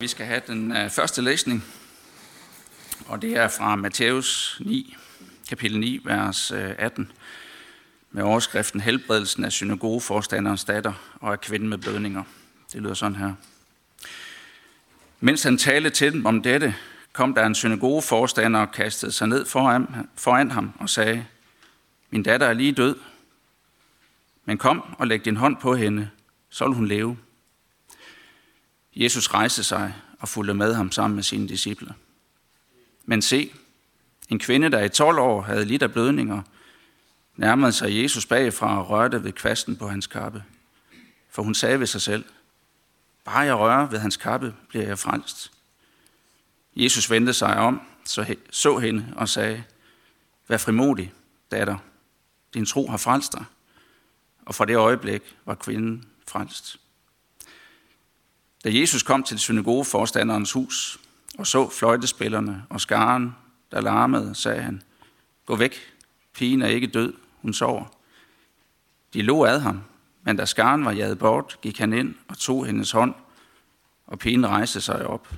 Vi skal have den uh, første læsning, og det er fra Matthæus 9, kapitel 9, vers øh, 18, med overskriften Helbredelsen af synagogeforstanderens datter og af kvinden med blødninger. Det lyder sådan her. Mens han talte til dem om dette, kom der en synagogeforstander og kastede sig ned foran, foran ham og sagde, Min datter er lige død, men kom og læg din hånd på hende, så vil hun leve. Jesus rejste sig og fulgte med ham sammen med sine disciple. Men se, en kvinde, der i 12 år havde lidt af blødninger, nærmede sig Jesus bagfra og rørte ved kvasten på hans kappe. For hun sagde ved sig selv, bare jeg rører ved hans kappe, bliver jeg frelst. Jesus vendte sig om, så, så hende og sagde, vær frimodig, datter, din tro har frelst dig. Og fra det øjeblik var kvinden frelst. Da Jesus kom til synagogeforstanderens hus og så fløjtespillerne og skaren, der larmede, sagde han, Gå væk, pigen er ikke død, hun sover. De lå ad ham, men da skaren var jaget bort, gik han ind og tog hendes hånd, og pigen rejste sig op.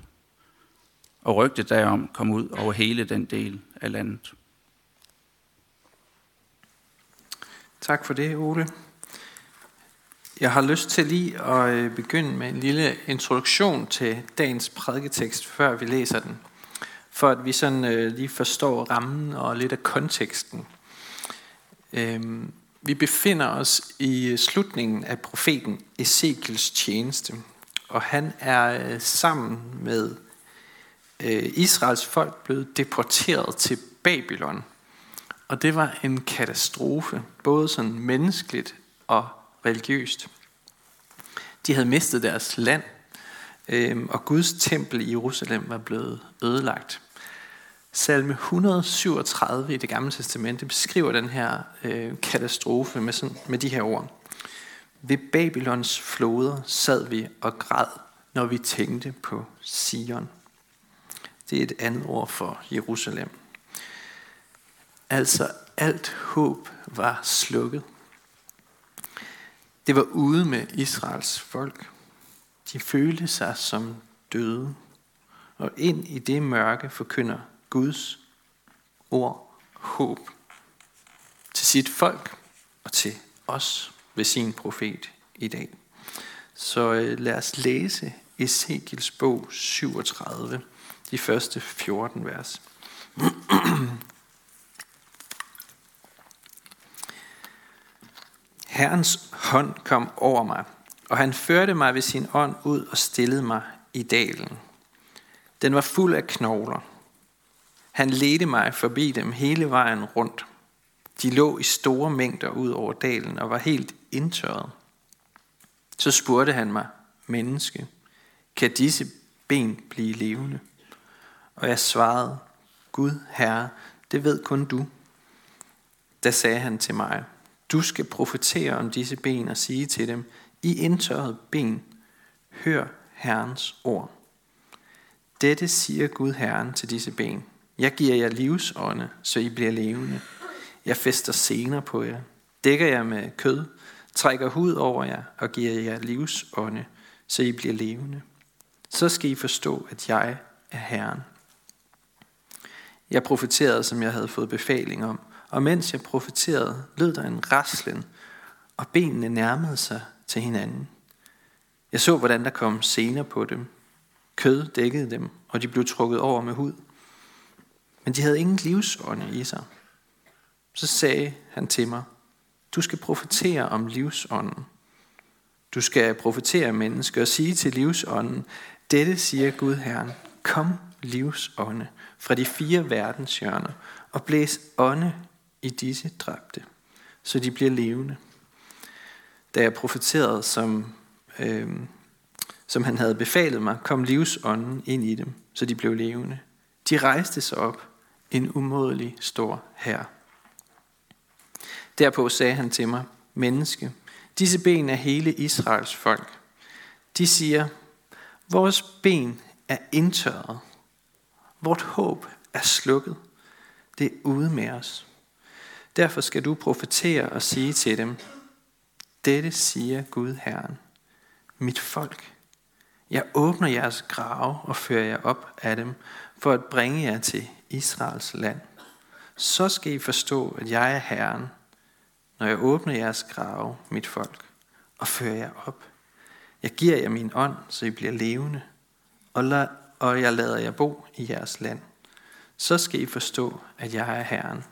Og rygtet derom kom ud over hele den del af landet. Tak for det, Ole. Jeg har lyst til lige at øh, begynde med en lille introduktion til dagens prædiketekst, før vi læser den. For at vi sådan øh, lige forstår rammen og lidt af konteksten. Øhm, vi befinder os i øh, slutningen af profeten Ezekiels tjeneste. Og han er øh, sammen med øh, Israels folk blevet deporteret til Babylon. Og det var en katastrofe, både sådan menneskeligt og religiøst. De havde mistet deres land, øhm, og Guds tempel i Jerusalem var blevet ødelagt. Salme 137 i det gamle testamente beskriver den her øh, katastrofe med, sådan, med de her ord. Ved Babylons floder sad vi og græd, når vi tænkte på Sion. Det er et andet ord for Jerusalem. Altså alt håb var slukket. Det var ude med Israels folk. De følte sig som døde. Og ind i det mørke forkynder Guds ord håb til sit folk og til os ved sin profet i dag. Så øh, lad os læse Ezekiels bog 37, de første 14 vers. Herrens hånd kom over mig, og han førte mig ved sin ånd ud og stillede mig i dalen. Den var fuld af knogler. Han ledte mig forbi dem hele vejen rundt. De lå i store mængder ud over dalen og var helt indtørret. Så spurgte han mig, menneske, kan disse ben blive levende? Og jeg svarede, Gud, Herre, det ved kun du. Da sagde han til mig, du skal profetere om disse ben og sige til dem, I indtørrede ben, hør Herrens ord. Dette siger Gud Herren til disse ben. Jeg giver jer livsånde, så I bliver levende. Jeg fester sener på jer, dækker jer med kød, trækker hud over jer og giver jer livsånde, så I bliver levende. Så skal I forstå, at jeg er Herren. Jeg profeterede, som jeg havde fået befaling om, og mens jeg profeterede, lød der en raslen, og benene nærmede sig til hinanden. Jeg så, hvordan der kom sener på dem. Kød dækkede dem, og de blev trukket over med hud. Men de havde ingen livsånde i sig. Så sagde han til mig, du skal profetere om livsånden. Du skal profetere mennesker og sige til livsånden, dette siger Gud Herren, kom livsånde fra de fire verdens hjørner og blæs ånde i disse dræbte, så de bliver levende. Da jeg profeterede, som, øh, som han havde befalet mig, kom livsånden ind i dem, så de blev levende. De rejste sig op, en umådelig stor herre. Derpå sagde han til mig, menneske, disse ben er hele Israels folk. De siger, vores ben er indtørret. Vort håb er slukket. Det er ude med os. Derfor skal du profetere og sige til dem, dette siger Gud Herren, mit folk, Jeg åbner jeres grave og fører jer op af dem, for at bringe jer til Israels land. Så skal I forstå, at jeg er Herren, når jeg åbner jeres grave, mit folk, og fører jer op. Jeg giver jer min ånd, så I bliver levende, og, la- og jeg lader jer bo i jeres land. Så skal I forstå, at jeg er Herren.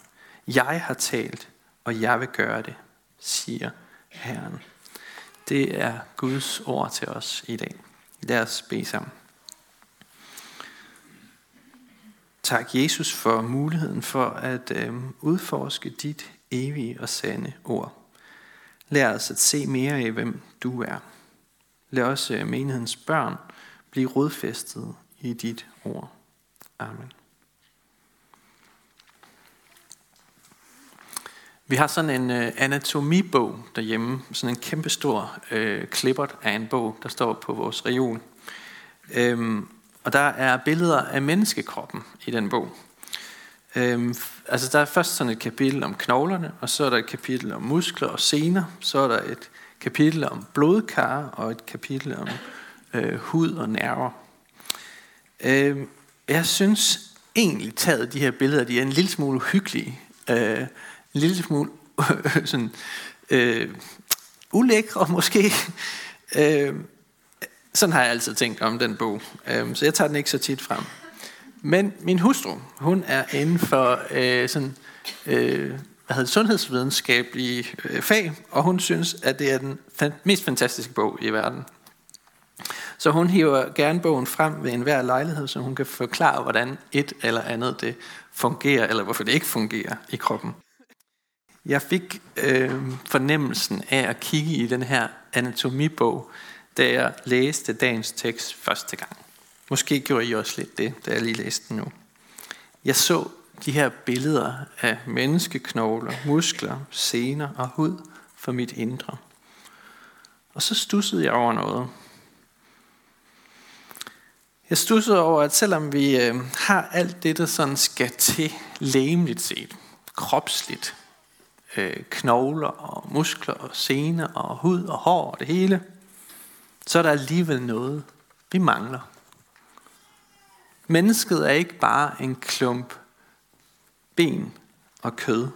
Jeg har talt, og jeg vil gøre det, siger Herren. Det er Guds ord til os i dag. Lad os bede sammen. Tak Jesus for muligheden for at øh, udforske dit evige og sande ord. Lær os at se mere af, hvem du er. Lad os øh, menighedens børn blive rodfæstet i dit ord. Amen. Vi har sådan en øh, anatomibog derhjemme, sådan en kæmpestor øh, klippert af en bog, der står på vores reol. Øhm, og der er billeder af menneskekroppen i den bog. Øhm, altså der er først sådan et kapitel om knoglerne, og så er der et kapitel om muskler og sener, så er der et kapitel om blodkar og et kapitel om øh, hud og nerver. Øhm, jeg synes egentlig taget de her billeder, de er en lille smule hyggelige. Øh, en lille smule sådan, øh, ulækre måske. Øh, sådan har jeg altid tænkt om den bog, øh, så jeg tager den ikke så tit frem. Men min hustru, hun er inden for øh, sådan, øh, hvad hedder sundhedsvidenskabelige øh, fag, og hun synes, at det er den fan- mest fantastiske bog i verden. Så hun hiver gerne bogen frem ved enhver lejlighed, så hun kan forklare, hvordan et eller andet det fungerer, eller hvorfor det ikke fungerer i kroppen. Jeg fik øh, fornemmelsen af at kigge i den her anatomibog, da jeg læste dagens tekst første gang. Måske gjorde I også lidt det, da jeg lige læste den nu. Jeg så de her billeder af menneskeknogler, muskler, sener og hud for mit indre. Og så stussede jeg over noget. Jeg stussede over, at selvom vi øh, har alt det, der sådan skal til lægemligt set, kropsligt, øh, knogler og muskler og sener og hud og hår og det hele, så er der alligevel noget, vi mangler. Mennesket er ikke bare en klump ben og kød.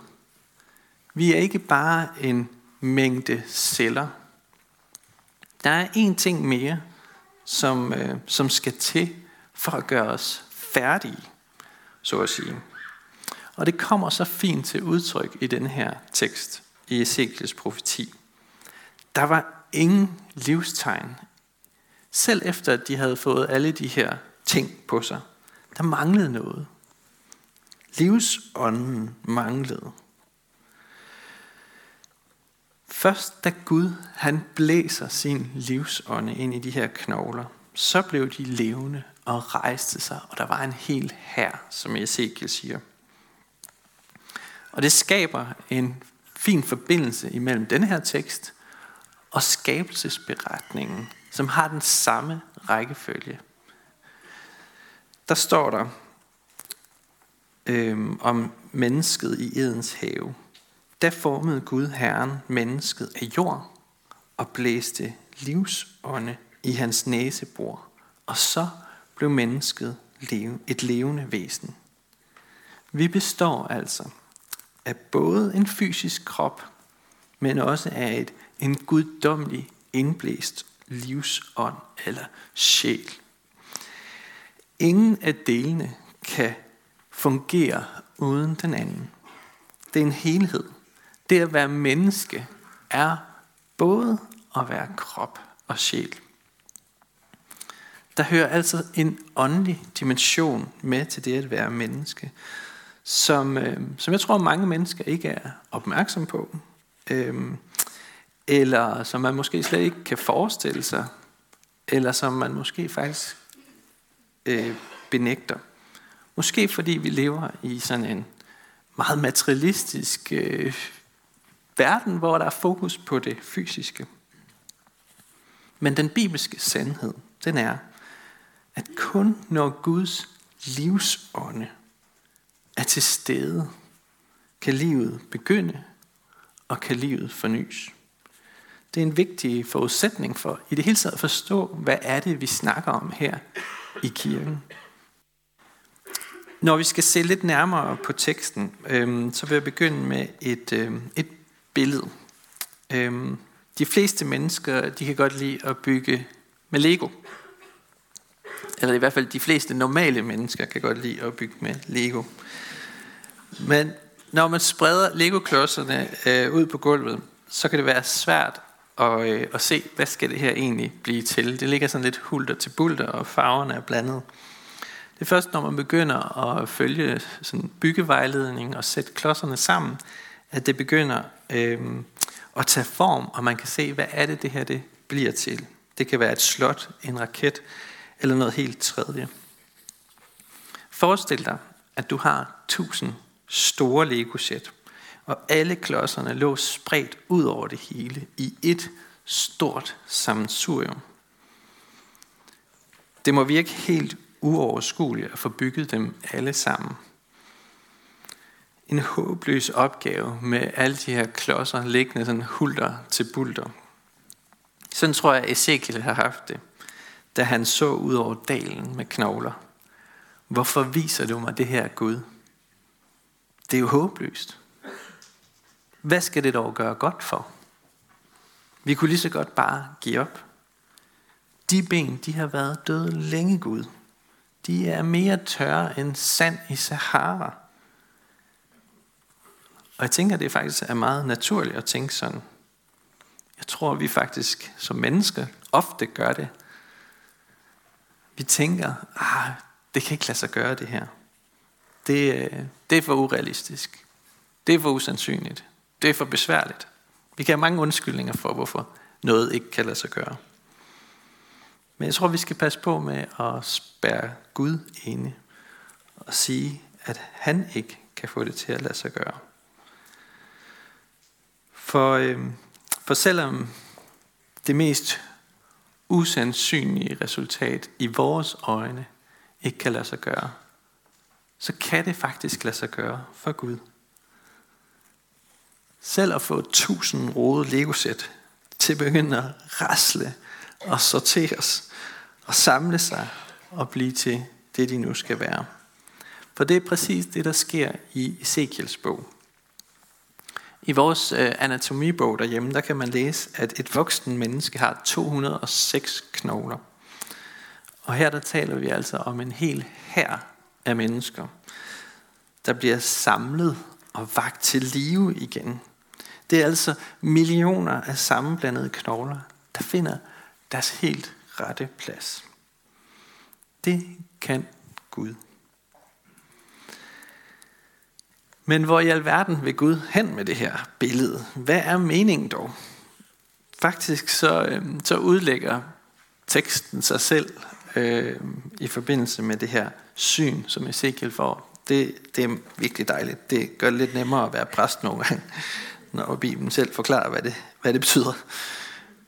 Vi er ikke bare en mængde celler. Der er en ting mere, som, øh, som skal til for at gøre os færdige, så at sige. Og det kommer så fint til udtryk i den her tekst i Ezekiels profeti. Der var ingen livstegn. Selv efter at de havde fået alle de her ting på sig. Der manglede noget. Livsånden manglede. Først da Gud han blæser sin livsånde ind i de her knogler, så blev de levende og rejste sig, og der var en hel hær, som Ezekiel siger. Og det skaber en fin forbindelse imellem den her tekst og skabelsesberetningen, som har den samme rækkefølge. Der står der øhm, om mennesket i Edens have. Da formede Gud Herren mennesket af jord og blæste livsånde i hans næsebor, og så blev mennesket et levende væsen. Vi består altså af både en fysisk krop, men også af et, en guddommelig indblæst livsånd eller sjæl. Ingen af delene kan fungere uden den anden. Det er en helhed. Det at være menneske er både at være krop og sjæl. Der hører altså en åndelig dimension med til det at være menneske, som, øh, som jeg tror mange mennesker ikke er opmærksom på, øh, eller som man måske slet ikke kan forestille sig, eller som man måske faktisk øh, benægter. Måske fordi vi lever i sådan en meget materialistisk øh, verden, hvor der er fokus på det fysiske. Men den bibelske sandhed, den er, at kun når Guds livsånde er til stede, kan livet begynde, og kan livet fornyes. Det er en vigtig forudsætning for i det hele taget at forstå, hvad er det, vi snakker om her i kirken. Når vi skal se lidt nærmere på teksten, øhm, så vil jeg begynde med et, øhm, et billede. Øhm, de fleste mennesker, de kan godt lide at bygge med Lego. Eller i hvert fald de fleste normale mennesker kan godt lide at bygge med Lego. Men når man spreder Lego-klodserne øh, ud på gulvet, så kan det være svært at, øh, at se, hvad skal det her egentlig blive til. Det ligger sådan lidt hulter til bulter, og farverne er blandet. Det er først, når man begynder at følge sådan byggevejledning og sætte klodserne sammen, at det begynder øh, at tage form, og man kan se, hvad er det, det her det bliver til. Det kan være et slot, en raket eller noget helt tredje. Forestil dig, at du har tusind store Lego-sæt, og alle klodserne lå spredt ud over det hele i et stort sammensurium. Det må virke helt uoverskueligt at få bygget dem alle sammen. En håbløs opgave med alle de her klodser liggende sådan hulter til bulter. Sådan tror jeg, Ezekiel har haft det, da han så ud over dalen med knogler. Hvorfor viser du mig det her, Gud? Det er jo håbløst. Hvad skal det dog gøre godt for? Vi kunne lige så godt bare give op. De ben, de har været døde længe, Gud. De er mere tørre end sand i Sahara. Og jeg tænker, det faktisk er meget naturligt at tænke sådan. Jeg tror, vi faktisk som mennesker ofte gør det. Vi tænker, ah, det kan ikke lade sig gøre det her. Det, øh, det er for urealistisk. Det er for usandsynligt. Det er for besværligt. Vi kan have mange undskyldninger for, hvorfor noget ikke kan lade sig gøre. Men jeg tror, vi skal passe på med at spærre Gud inde og sige, at han ikke kan få det til at lade sig gøre. For, øh, for selvom det mest usandsynlige resultat i vores øjne ikke kan lade sig gøre, så kan det faktisk lade sig gøre for Gud. Selv at få tusind rode legosæt til at begynde at rasle og sorteres og samle sig og blive til det, de nu skal være. For det er præcis det, der sker i Ezekiels bog. I vores øh, anatomibog derhjemme, der kan man læse, at et voksen menneske har 206 knogler. Og her der taler vi altså om en hel hær af mennesker, der bliver samlet og vagt til live igen. Det er altså millioner af sammenblandede knogler, der finder deres helt rette plads. Det kan Gud. Men hvor i alverden vil Gud hen med det her billede? Hvad er meningen dog? Faktisk så, øh, så udlægger teksten sig selv øh, i forbindelse med det her syn, som Ezekiel får. Det, det er virkelig dejligt. Det gør det lidt nemmere at være præst nogle gange, når Bibelen selv forklarer, hvad det, hvad det betyder.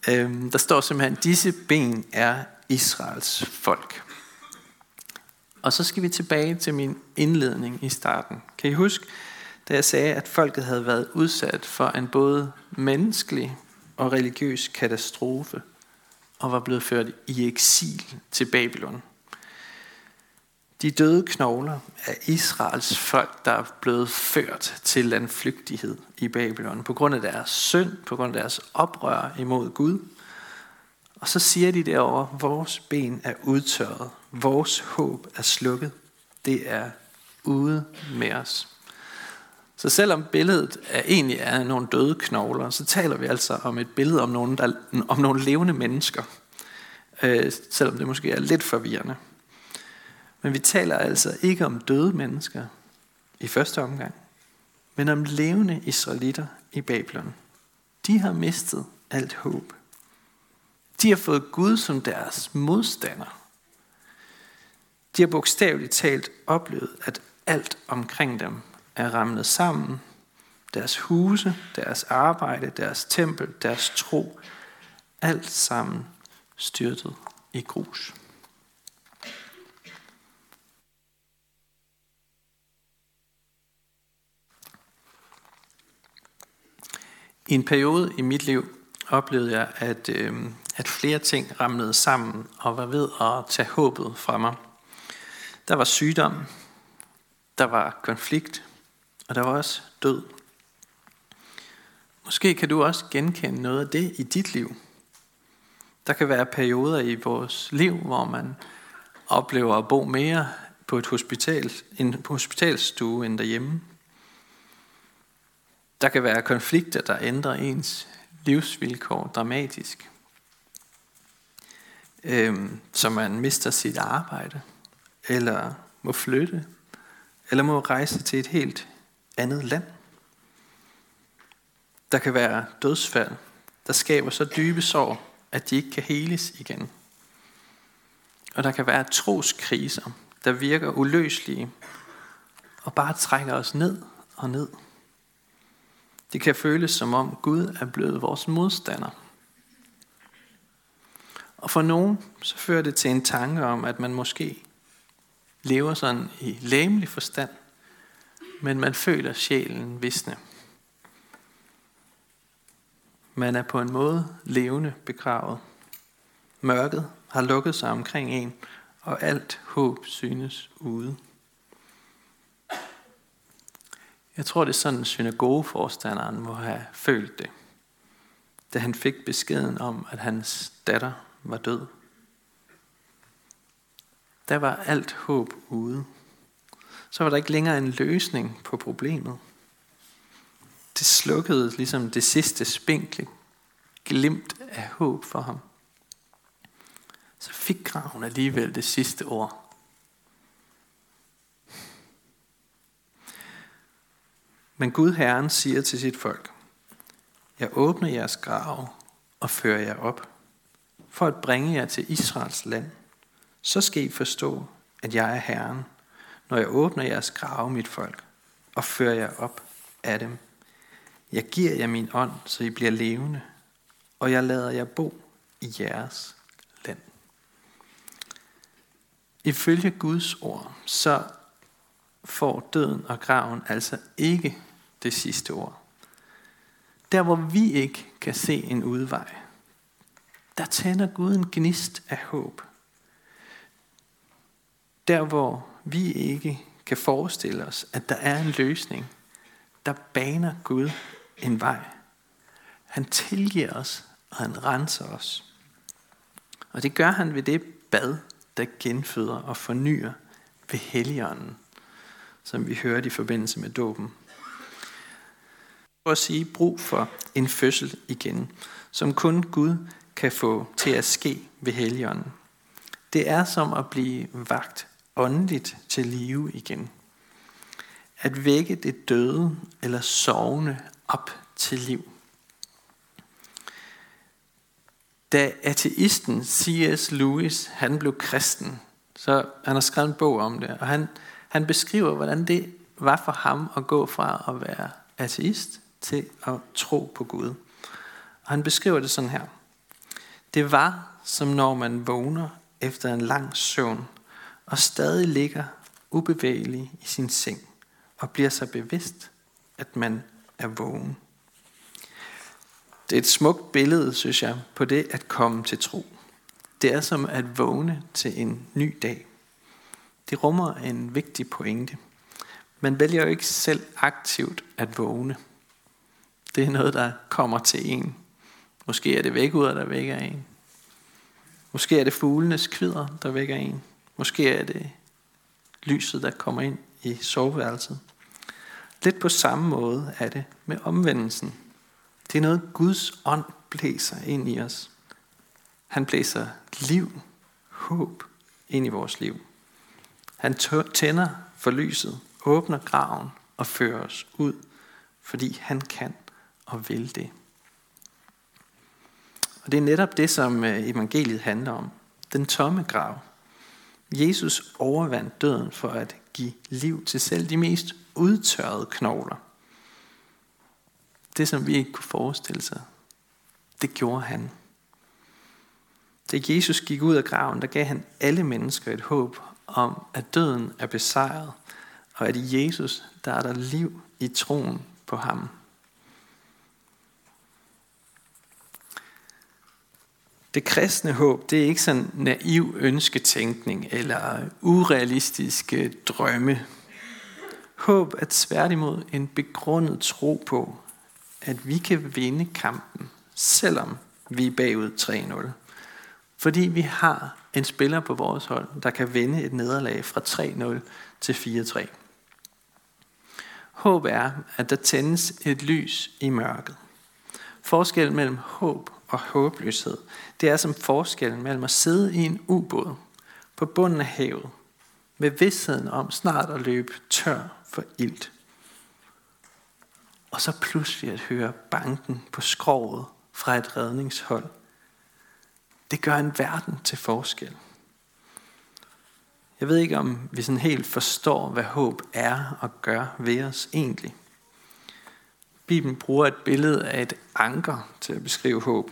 Øh, der står simpelthen, disse ben er Israels folk. Og så skal vi tilbage til min indledning i starten. Kan I huske, da jeg sagde, at folket havde været udsat for en både menneskelig og religiøs katastrofe, og var blevet ført i eksil til Babylon. De døde knogler af Israels folk, der er blevet ført til landflygtighed i Babylon på grund af deres synd, på grund af deres oprør imod Gud. Og så siger de derovre, vores ben er udtørret, vores håb er slukket, det er ude med os. Så selvom billedet er egentlig er nogle døde knogler, så taler vi altså om et billede om nogle, der, om nogle levende mennesker. Øh, selvom det måske er lidt forvirrende. Men vi taler altså ikke om døde mennesker i første omgang, men om levende israelitter i Babylon. De har mistet alt håb. De har fået Gud som deres modstander. De har bogstaveligt talt oplevet, at alt omkring dem er ramlet sammen. Deres huse, deres arbejde, deres tempel, deres tro, alt sammen styrtet i grus. I en periode i mit liv, oplevede jeg, at, øh, at flere ting ramlede sammen og var ved at tage håbet fra mig. Der var sygdom, der var konflikt, og der var også død. Måske kan du også genkende noget af det i dit liv. Der kan være perioder i vores liv, hvor man oplever at bo mere på et hospital, en hospitalstue end derhjemme. Der kan være konflikter, der ændrer ens livsvilkår dramatisk. Øhm, så man mister sit arbejde, eller må flytte, eller må rejse til et helt andet land. Der kan være dødsfald, der skaber så dybe sår, at de ikke kan heles igen. Og der kan være troskriser, der virker uløselige og bare trækker os ned og ned. Det kan føles som om Gud er blevet vores modstander. Og for nogen så fører det til en tanke om, at man måske lever sådan i læmelig forstand, men man føler sjælen visne. Man er på en måde levende begravet. Mørket har lukket sig omkring en, og alt håb synes ude. Jeg tror, det er sådan, synagogeforstanderen må have følt det, da han fik beskeden om, at hans datter var død. Der var alt håb ude. Så var der ikke længere en løsning på problemet. Det slukkede ligesom det sidste spinkle glimt af håb for ham. Så fik graven alligevel det sidste ord. Men Gud Herren siger til sit folk, jeg åbner jeres grav og fører jer op, for at bringe jer til Israels land. Så skal I forstå, at jeg er Herren, når jeg åbner jeres grave, mit folk, og fører jer op af dem. Jeg giver jer min ånd, så I bliver levende, og jeg lader jer bo i jeres land. Ifølge Guds ord, så får døden og graven altså ikke det sidste ord. Der hvor vi ikke kan se en udvej, der tænder Gud en gnist af håb. Der hvor vi ikke kan forestille os, at der er en løsning, der baner Gud en vej. Han tilgiver os, og han renser os. Og det gør han ved det bad, der genføder og fornyer ved Helligånden, som vi hørte i forbindelse med dåben. For at sige brug for en fødsel igen, som kun Gud kan få til at ske ved Helligånden. Det er som at blive vagt åndeligt til live igen. At vække det døde eller sovende op til liv. Da ateisten C.S. Lewis han blev kristen, så han har skrevet en bog om det, og han, han beskriver, hvordan det var for ham at gå fra at være ateist til at tro på Gud. Og han beskriver det sådan her. Det var som når man vågner efter en lang søvn, og stadig ligger ubevægelig i sin seng, og bliver så bevidst, at man er vågen. Det er et smukt billede, synes jeg, på det at komme til tro. Det er som at vågne til en ny dag. Det rummer en vigtig pointe. Man vælger jo ikke selv aktivt at vågne. Det er noget, der kommer til en. Måske er det vækkeuder, der vækker en. Måske er det fuglenes kvider, der vækker en. Måske er det lyset, der kommer ind i soveværelset. Lidt på samme måde er det med omvendelsen. Det er noget, Guds ånd blæser ind i os. Han blæser liv, håb ind i vores liv. Han tænder for lyset, åbner graven og fører os ud, fordi han kan og vil det. Og det er netop det, som øh, evangeliet handler om. Den tomme grav. Jesus overvandt døden for at give liv til selv de mest udtørrede knogler. Det, som vi ikke kunne forestille sig, det gjorde han. Da Jesus gik ud af graven, der gav han alle mennesker et håb om, at døden er besejret, og at i Jesus, der er der liv i troen på ham. Det kristne håb, det er ikke sådan naiv ønsketænkning eller urealistiske øh, drømme. Håb er tværtimod en begrundet tro på, at vi kan vinde kampen, selvom vi er bagud 3-0. Fordi vi har en spiller på vores hold, der kan vende et nederlag fra 3-0 til 4-3. Håb er, at der tændes et lys i mørket. Forskellen mellem håb og håbløshed, det er som forskellen mellem at sidde i en ubåd på bunden af havet, med vidstheden om snart at løbe tør for ilt. Og så pludselig at høre banken på skroget fra et redningshold. Det gør en verden til forskel. Jeg ved ikke, om vi sådan helt forstår, hvad håb er og gør ved os egentlig. Bibelen bruger et billede af et anker til at beskrive håb.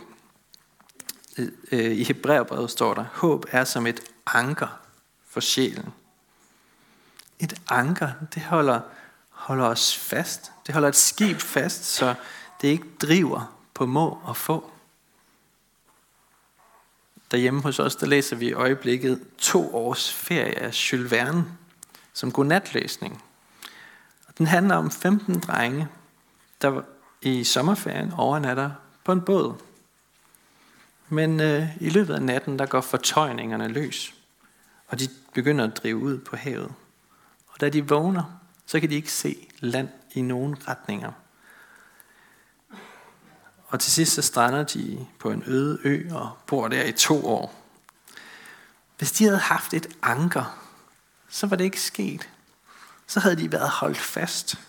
Øh, øh, I Hebræerbrevet står der, håb er som et anker for sjælen. Et anker, det holder, holder os fast. Det holder et skib fast, så det ikke driver på må og få. Derhjemme hos os, der læser vi i øjeblikket to års ferie af Jules Verne som godnatlæsning. Den handler om 15 drenge, der i sommerferien overnatter på en båd. Men øh, i løbet af natten, der går fortøjningerne løs, og de begynder at drive ud på havet. Og da de vågner, så kan de ikke se land i nogen retninger. Og til sidst så strander de på en øde ø og bor der i to år. Hvis de havde haft et anker, så var det ikke sket. Så havde de været holdt fast.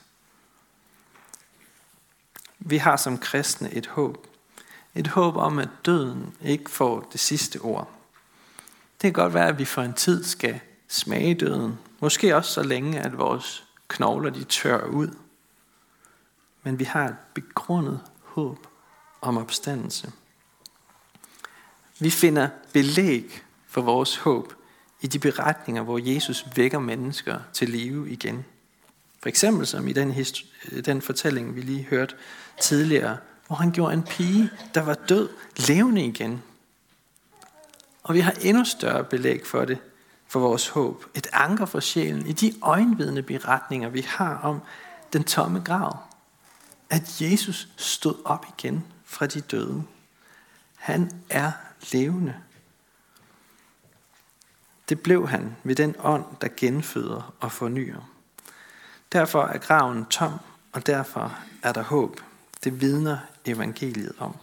Vi har som kristne et håb. Et håb om, at døden ikke får det sidste ord. Det kan godt være, at vi for en tid skal smage døden. Måske også så længe, at vores knogler de tør ud. Men vi har et begrundet håb om opstandelse. Vi finder belæg for vores håb i de beretninger, hvor Jesus vækker mennesker til live igen. For eksempel som i den, den fortælling, vi lige hørte tidligere, hvor han gjorde en pige, der var død, levende igen. Og vi har endnu større belæg for det, for vores håb. Et anker for sjælen i de øjenvidende beretninger, vi har om den tomme grav. At Jesus stod op igen fra de døde. Han er levende. Det blev han ved den ånd, der genføder og fornyer. Derfor er graven tom, og derfor er der håb. Det vidner evangeliet om.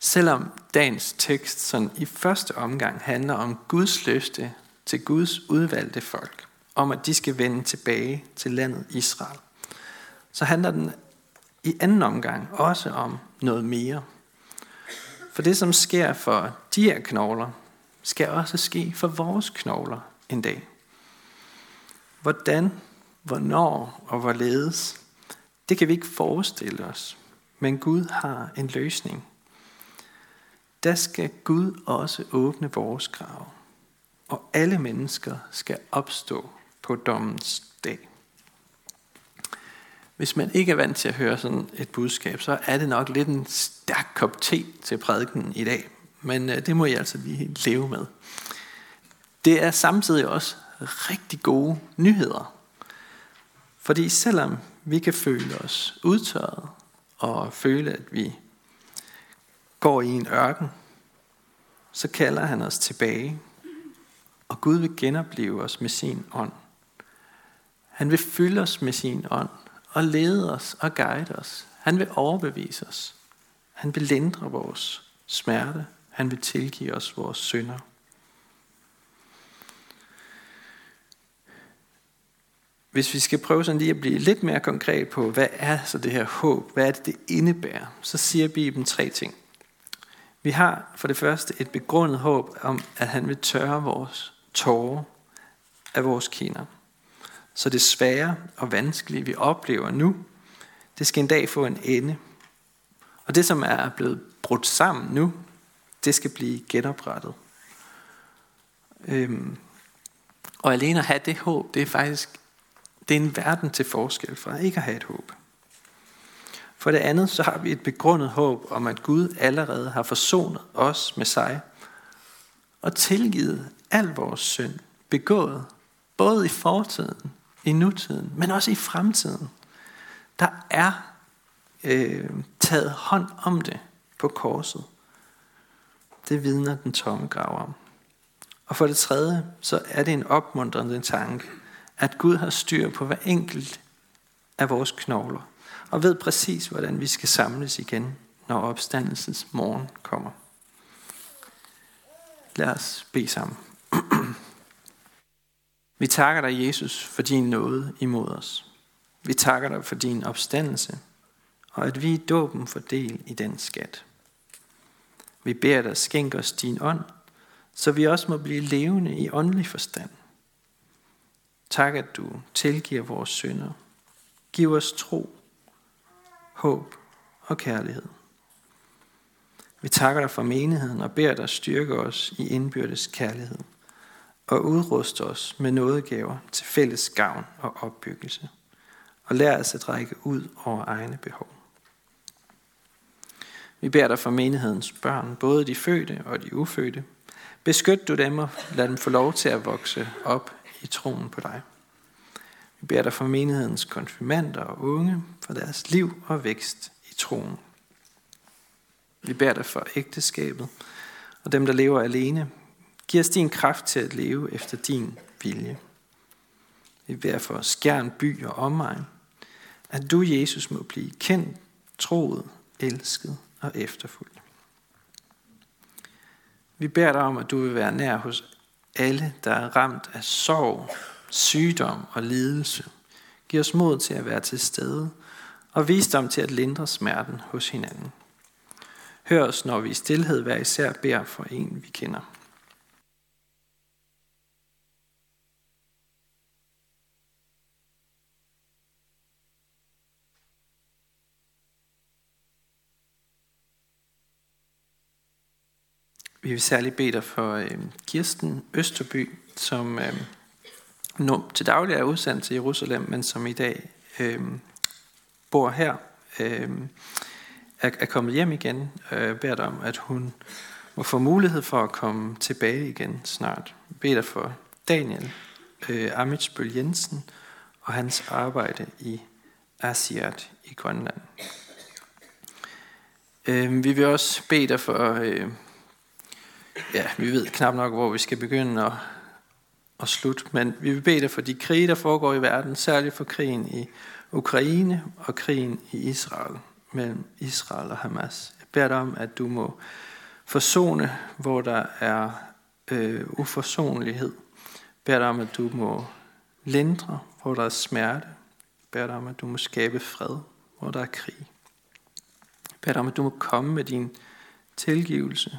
Selvom dagens tekst sådan i første omgang handler om Guds løfte til Guds udvalgte folk, om at de skal vende tilbage til landet Israel, så handler den i anden omgang også om noget mere. For det, som sker for de her knogler, skal også ske for vores knogler en dag. Hvordan, hvornår og hvorledes, det kan vi ikke forestille os. Men Gud har en løsning. Der skal Gud også åbne vores grav, og alle mennesker skal opstå på dommens dag. Hvis man ikke er vant til at høre sådan et budskab, så er det nok lidt en stærk kop te til prædiken i dag. Men øh, det må I altså lige leve med. Det er samtidig også rigtig gode nyheder. Fordi selvom vi kan føle os udtørret og føle, at vi går i en ørken, så kalder han os tilbage, og Gud vil genopleve os med sin ånd. Han vil fylde os med sin ånd, og lede os og guide os. Han vil overbevise os. Han vil lindre vores smerte. Han vil tilgive os vores synder. Hvis vi skal prøve sådan lige at blive lidt mere konkret på, hvad er så det her håb? Hvad er det, det indebærer? Så siger Bibelen tre ting. Vi har for det første et begrundet håb om, at han vil tørre vores tårer af vores kinder. Så det svære og vanskelige, vi oplever nu, det skal en dag få en ende. Og det, som er blevet brudt sammen nu, det skal blive genoprettet. Øhm, og alene at have det håb, det er faktisk det er en verden til forskel fra ikke at have et håb. For det andet, så har vi et begrundet håb om, at Gud allerede har forsonet os med sig og tilgivet al vores synd, begået både i fortiden, i nutiden, men også i fremtiden. Der er øh, taget hånd om det på korset. Det vidner den tomme grav om. Og for det tredje, så er det en opmuntrende tanke, at Gud har styr på hver enkelt af vores knogler, og ved præcis, hvordan vi skal samles igen, når opstandelsens morgen kommer. Lad os bede sammen. Vi takker dig, Jesus, for din nåde imod os. Vi takker dig for din opstandelse, og at vi i dåben får del i den skat. Vi beder dig, skænk os din ånd, så vi også må blive levende i åndelig forstand. Tak, at du tilgiver vores synder. Giv os tro, håb og kærlighed. Vi takker dig for menigheden og beder dig styrke os i indbyrdes kærlighed og udruste os med nådegaver til fælles gavn og opbyggelse og lær os at række ud over egne behov. Vi beder dig for menighedens børn, både de fødte og de ufødte. Beskyt du dem og lad dem få lov til at vokse op i troen på dig. Vi beder dig for menighedens konfirmander og unge, for deres liv og vækst i troen. Vi beder dig for ægteskabet og dem, der lever alene. Giv os din kraft til at leve efter din vilje. Vi beder for skjern, by og omegn, at du, Jesus, må blive kendt, troet, elsket og efterfulgt. Vi beder dig om, at du vil være nær hos alle, der er ramt af sorg, sygdom og lidelse. Giv os mod til at være til stede og visdom til at lindre smerten hos hinanden. Hør os, når vi i stillhed hver især beder for en, vi kender. Vi vil særligt bede dig for øh, Kirsten Østerby, som øh, nu til daglig er udsendt til Jerusalem, men som i dag øh, bor her, øh, er, er kommet hjem igen. Øh, beder dig om, at hun må få mulighed for at komme tilbage igen snart. Beder dig for Daniel øh, Amitsbøl Jensen og hans arbejde i Asiat i Grønland. Øh, vi vil også bede dig for... Øh, ja, vi ved knap nok, hvor vi skal begynde at, at slutte, men vi vil bede dig for de krige, der foregår i verden, særligt for krigen i Ukraine og krigen i Israel, mellem Israel og Hamas. Jeg beder dig om, at du må forsone, hvor der er øh, uforsonlighed. Jeg beder dig om, at du må lindre, hvor der er smerte. Jeg beder dig om, at du må skabe fred, hvor der er krig. Jeg beder dig om, at du må komme med din tilgivelse,